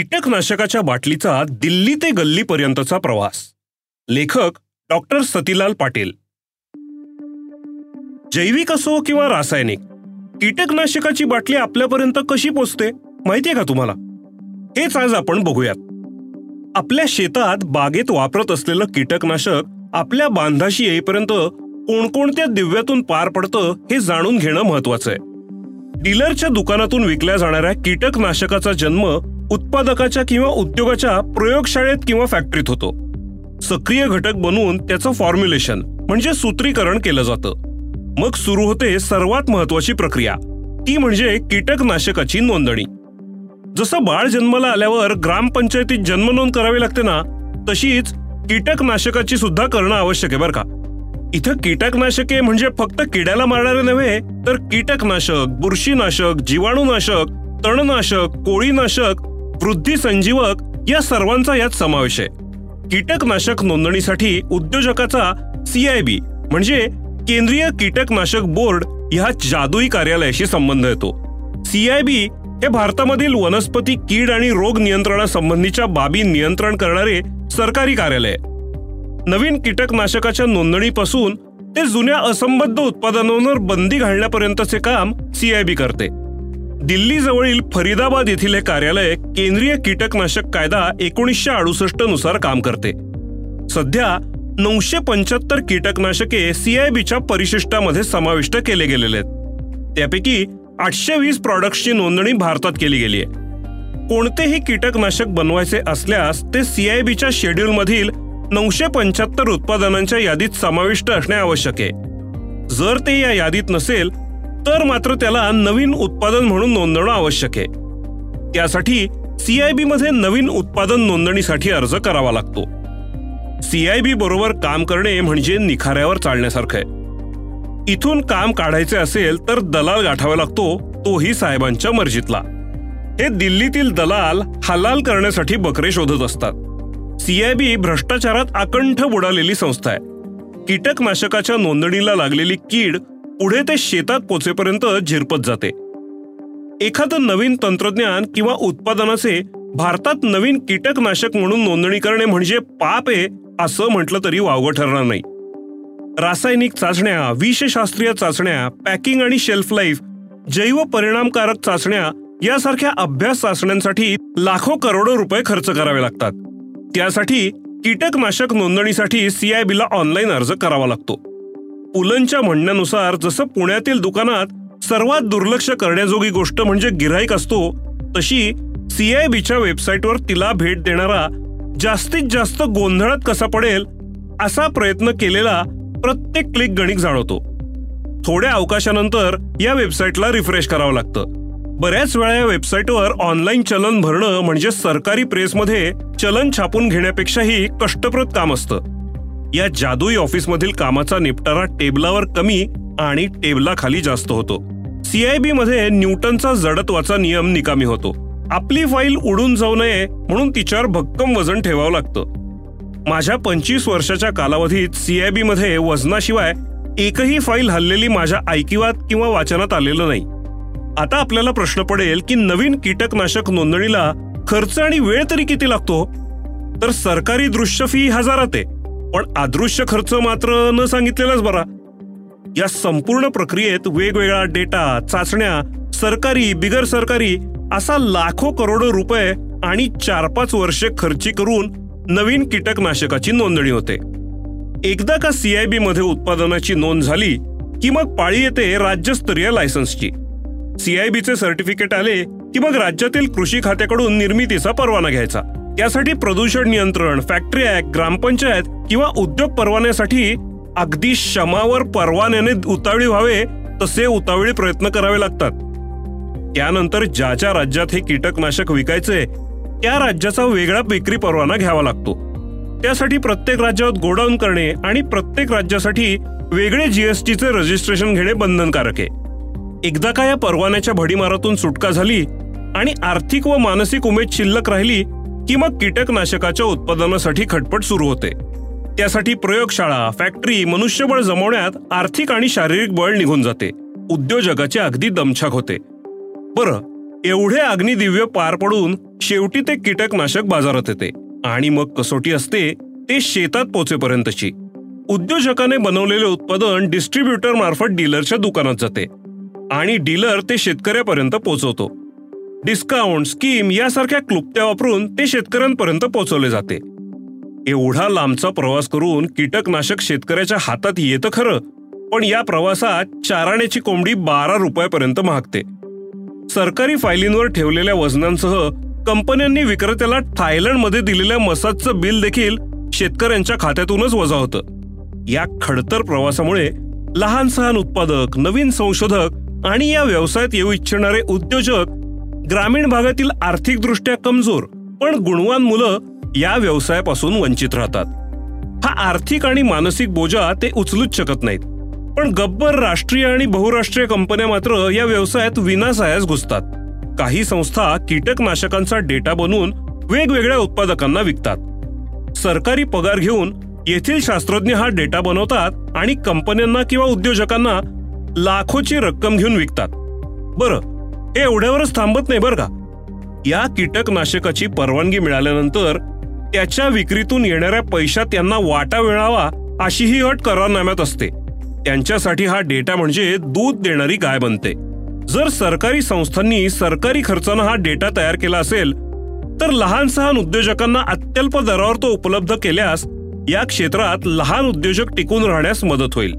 कीटकनाशकाच्या बाटलीचा दिल्ली ते गल्लीपर्यंतचा प्रवास. लेखक डॉक्टर सतीलाल पाटील. जैविक असो किंवा रासायनिक कीटकनाशकाची बाटली आपल्यापर्यंत कशी पोचते माहितीये का तुम्हाला? हेच आज आपण बघूयात. आपल्या शेतात बागेत वापरत असलेलं कीटकनाशक आपल्या बांधाशी येईपर्यंत कोणकोणत्या दिव्यातून पार पडतं हे जाणून घेणं महत्वाचं आहे. डीलरच्या दुकानातून विकल्या जाणाऱ्या कीटकनाशकाचा जन्म उत्पादकाच्या किंवा उद्योगाच्या प्रयोगशाळेत किंवा फॅक्टरीत होतो. सक्रिय घटक बनवून त्याचं फॉर्म्युलेशन म्हणजे सूत्रीकरण केलं जातं. मग सुरू होते सर्वात महत्वाची प्रक्रिया. ती म्हणजे कीटकनाशकाची नोंदणी. जसं बाळ जन्माला आल्यावर ग्रामपंचायतीत जन्म नोंद करावी लागते ना तशीच कीटकनाशकाची सुद्धा करणं आवश्यक आहे बरं का. इथं कीटकनाशके म्हणजे फक्त किड्याला मारणारे नव्हे तर कीटकनाशक बुरशीनाशक जीवाणूनाशक तणनाशक कोळीनाशक वृद्धी संजीवक या सर्वांचा यात समावेश आहे. कीटकनाशक नोंदणीसाठी उद्योजकाचा सीआयबी म्हणजे केंद्रीय कीटकनाशक बोर्ड ह्या जादुई कार्यालयाशी संबंध येतो. सीआयबी हे भारतामधील वनस्पती कीड आणि रोग नियंत्रणासंबंधीच्या बाबी नियंत्रण करणारे सरकारी कार्यालय नवीन कीटकनाशकाच्या नोंदणीपासून ते जुन्या असंबद्ध उत्पादनांवर बंदी घालण्यापर्यंतचे काम सीआयबी करते. दिल्ली जवळील फरीदाबाद येथील हे कार्यालय केंद्रीय कीटकनाशक कायदा एकोणीसशे अडुसष्टनुसार काम करते. सध्या नऊशे पंच्याहत्तर कीटकनाशके सीआयबीच्या परिशिष्टामध्ये समाविष्ट केले गेलेले आहेत. त्यापैकी आठशे वीस प्रॉडक्ट्सची नोंदणी भारतात केली गेली आहे. कोणतेही कीटकनाशक बनवायचे असल्यास ते सीआयबीच्या शेड्यूलमधील नऊशे पंच्याहत्तर उत्पादनांच्या यादीत समाविष्ट असणे आवश्यक आहे. जर ते या यादीत नसेल तर मात्र त्याला नवीन उत्पादन म्हणून नोंदवणं आवश्यक आहे. त्यासाठी सीआयबी मध्ये नवीन उत्पादन नोंदणीसाठी अर्ज करावा लागतो. सीआयबी बरोबर काम करणे म्हणजे निखाऱ्यावर चालण्यासारखं आहे. इथून काम काढायचे असेल तर दलाल गाठावा लागतो तोही साहेबांच्या मर्जीतला. हे दिल्लीतील दलाल हलाल करण्यासाठी बकरे शोधत असतात. सीआयबी भ्रष्टाचारात आकंठ बुडालेली संस्था आहे. कीटकनाशकाच्या नोंदणीला लागलेली कीड पुढे ते शेतात पोचेपर्यंत झिरपत जाते. एखादं नवीन तंत्रज्ञान किंवा उत्पादनाचे भारतात नवीन कीटकनाशक म्हणून नोंदणी करणे म्हणजे पाप आहे असं म्हटलं तरी वावगं ठरणार नाही. रासायनिक चाचण्या विषशास्त्रीय चाचण्या पॅकिंग आणि शेल्फ लाईफ जैव परिणामकारक चाचण्या यासारख्या अभ्यास चाचण्यांसाठी लाखो करोडो रुपये खर्च करावे लागतात. त्यासाठी कीटकनाशक नोंदणीसाठी सीआयबीला ऑनलाईन अर्ज करावा लागतो. पुलंच्या म्हणण्यानुसार जसं पुण्यातील दुकानात सर्वात दुर्लक्ष करण्याजोगी गोष्ट म्हणजे गिराईक असतो तशी सीआयबीच्या वेबसाईटवर तिला भेट देणारा जास्तीत जास्त गोंधळात कसा पडेल असा प्रयत्न केलेला प्रत्येक क्लिक गणिक जाणवतो. थोड्या अवकाशानंतर या वेबसाईटला रिफ्रेश करावं लागतं. बऱ्याच वेळा या वेबसाईटवर ऑनलाईन चलन भरणं म्हणजे सरकारी प्रेसमध्ये चलन छापून घेण्यापेक्षाही कष्टप्रद काम असतं. या जादुई ऑफिसमधील कामाचा निपटारा टेबलावर कमी आणि टेबलाखाली जास्त होतो. सीआयबी मध्ये न्यूटनचा जडत्वाचा नियम निकामी होतो. आपली फाईल उडून जाऊ नये म्हणून तिच्यावर भक्कम वजन ठेवावं लागतं. माझ्या पंचवीस वर्षाच्या कालावधीत सीआयबी मध्ये वजनाशिवाय एकही फाईल हल्लेली माझ्या ऐकिवात किंवा वाचनात आलेलं नाही. आता आपल्याला प्रश्न पडेल की नवीन कीटकनाशक नोंदणीला खर्च आणि वेळ तरी किती लागतो? तर सरकारी दृश्य फी हजारात आहे. पण अदृश्य खर्च मात्र न सांगितलेलाच बरा. या संपूर्ण प्रक्रियेत वेगवेगळा डेटा चाचण्या सरकारी बिगर सरकारी असा लाखो करोडो रुपये आणि चार पाच वर्षे खर्ची करून नवीन कीटकनाशकाची नोंदणी होते. एकदा का सीआयबी मध्ये उत्पादनाची नोंद झाली की मग पाळी येते राज्यस्तरीय लायसन्सची. सीआयबीचे सर्टिफिकेट आले की मग राज्यातील कृषी खात्याकडून निर्मितीचा परवाना घ्यायचा. त्यासाठी प्रदूषण नियंत्रण फॅक्टरी ऍक्ट ग्रामपंचायत किंवा उद्योग परवान्यासाठी अगदी क्षमावर परवान्याने उतावळी व्हावे तसे उतावळी प्रयत्न करावे लागतात. त्यानंतर ज्या ज्या राज्यात हे कीटकनाशक विकायचे त्या राज्याचा वेगळा विक्री परवाना घ्यावा लागतो. त्यासाठी प्रत्येक राज्यात गोडाऊन करणे आणि प्रत्येक राज्यासाठी वेगळे जीएसटीचे रजिस्ट्रेशन घेणे बंधनकारक आहे. एकदा का या परवान्याच्या भडीमारातून सुटका झाली आणि आर्थिक व मानसिक उमेद शिल्लक राहिली की मग कीटकनाशकाच्या उत्पादनासाठी खटपट सुरू होते. त्यासाठी प्रयोगशाळा फॅक्टरी मनुष्यबळ जमवण्यात आर्थिक आणि शारीरिक बळ निघून जाते. उद्योजकाचे अगदी दमछाक होते. बरं एवढे अग्निदिव्य पार पडून शेवटी ते कीटकनाशक बाजारात येते. आणि मग कसोटी असते ते शेतात पोचेपर्यंतची. उद्योजकाने बनवलेले उत्पादन डिस्ट्रीब्युटर मार्फत डीलरच्या दुकानात जाते. आणि डीलर ते शेतकऱ्यापर्यंत पोहोचवतो डिस्काउंट स्कीम यासारख्या क्लुप्त्या वापरून ते शेतकऱ्यांपर्यंत पोहोचवले जाते. एवढा लांबचा प्रवास करून कीटकनाशक शेतकऱ्याच्या हातात येतं खरं पण या प्रवासात चाराण्याची कोंबडी बारा रुपयापर्यंत महागते. सरकारी फायलींवर ठेवलेल्या वजनांसह कंपन्यांनी विक्रेत्याला थायलंडमध्ये दिलेल्या मसाजचं बिल देखील शेतकऱ्यांच्या खात्यातूनच वजा होतं. या खडतर प्रवासामुळे लहान सहान उत्पादक नवीन संशोधक आणि या व्यवसायात येऊ इच्छिणारे उद्योजक ग्रामीण भागातील आर्थिकदृष्ट्या कमजोर पण गुणवान मुलं या व्यवसायापासून वंचित राहतात. हा आर्थिक आणि मानसिक बोजा ते उचलूच शकत नाहीत. पण गब्बर राष्ट्रीय आणि बहुराष्ट्रीय कंपन्या मात्र या व्यवसायात विनासायास घुसतात. काही संस्था कीटकनाशकांचा डेटा बनवून वेगवेगळ्या उत्पादकांना विकतात. सरकारी पगार घेऊन येथील शास्त्रज्ञ हा डेटा बनवतात आणि कंपन्यांना किंवा उद्योजकांना लाखोची रक्कम घेऊन विकतात. बरं हे एवढ्यावरच थांबत नाही बरं का? या कीटकनाशकाची परवानगी मिळाल्यानंतर त्याच्या विक्रीतून येणाऱ्या पैशात त्यांना वाटा मिळावा अशीही अट करारनाम्यात असते. त्यांच्यासाठी हा डेटा म्हणजे दूध देणारी गाय बनते. जर सरकारी संस्थांनी सरकारी खर्चानं हा डेटा तयार केला असेल तर लहान सहान उद्योजकांना अत्यल्प दरावर तो उपलब्ध केल्यास या क्षेत्रात लहान उद्योजक टिकून राहण्यास मदत होईल.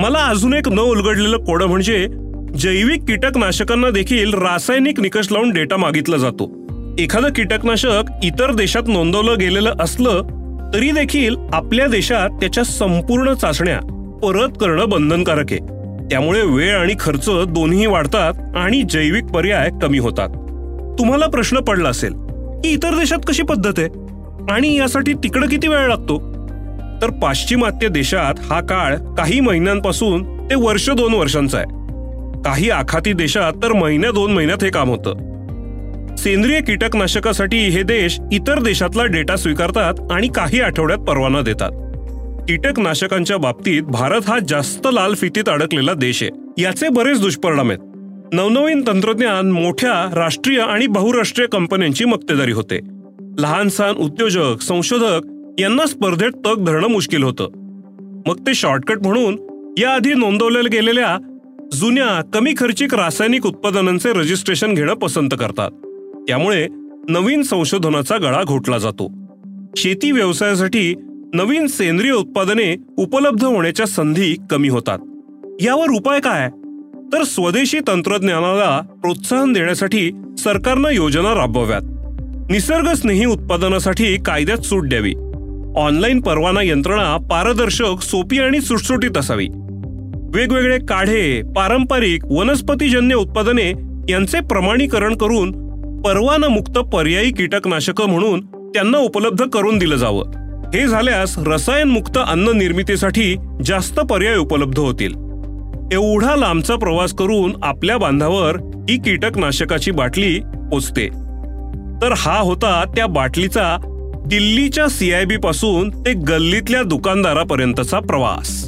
मला अजून एक न उलगडलेलं कोडं म्हणजे जैविक कीटकनाशकांना देखील रासायनिक निकष लावून डेटा मागितला जातो. एखादं कीटकनाशक इतर देशात नोंदवलं गेलेलं असलं तरी देखील आपल्या देशात त्याच्या संपूर्ण चाचण्या परत करणं बंधनकारक आहे. त्यामुळे वेळ आणि खर्च दोन्ही वाढतात आणि जैविक पर्याय कमी होतात. तुम्हाला प्रश्न पडला असेल की इतर देशात कशी पद्धत आहे? आणि यासाठी तिकडं किती वेळ लागतो? तर पाश्चिमात्य देशात हा काळ काही महिन्यांपासून ते वर्ष दोन वर्षांचा आहे. काही आखाती देशात तर महिन्या दोन महिन्यात हे काम होतं. सेंद्रिय कीटकनाशकासाठी हे देश इतर देशातला डेटा स्वीकारतात आणि काही आठवड्यात परवाना देतात. कीटकनाशकांच्या बाबतीत भारत हा जास्त लाल फितीत अडकलेला देश आहे. याचे बरेच दुष्परिणाम आहेत. नवनवीन तंत्रज्ञान मोठ्या राष्ट्रीय आणि बहुराष्ट्रीय कंपन्यांची मक्तेदारी होते. लहान सहान उद्योजक संशोधक यांना स्पर्धेत तग धरणं मुश्किल होतं. मग ते शॉर्टकट म्हणून याआधी नोंदवल्या गेलेल्या जुन्या कमी खर्चिक रासायनिक उत्पादनांचे रजिस्ट्रेशन घेणं पसंत करतात. त्यामुळे नवीन संशोधनाचा गळा घोटला जातो. शेती व्यवसायासाठी नवीन सेंद्रिय उत्पादने उपलब्ध होण्याच्या संधी कमी होतात. यावर उपाय काय? तर स्वदेशी तंत्रज्ञानाला प्रोत्साहन देण्यासाठी सरकारनं योजना राबवाव्यात. निसर्गस्नेही उत्पादनासाठी कायद्यात सूट द्यावी. ऑनलाईन परवाना यंत्रणा पारदर्शक सोपी आणि सुटसुटीत असावी. वेगवेगळे काढे पारंपरिक वनस्पतीजन्य उत्पादने यांचे प्रमाणीकरण करून परवाना मुक्त पर्यायी कीटकनाशकं म्हणून त्यांना उपलब्ध करून दिलं जावं. हे झाल्यास रसायनमुक्त अन्न निर्मितीसाठी जास्त पर्याय उपलब्ध होतील. एवढा लांबचा प्रवास करून आपल्या बांधावर ही कीटकनाशकाची बाटली पोचते. तर हा होता त्या बाटलीचा दिल्लीच्या सीआयबी पासून ते गल्लीतल्या दुकानदारापर्यंतचा प्रवास.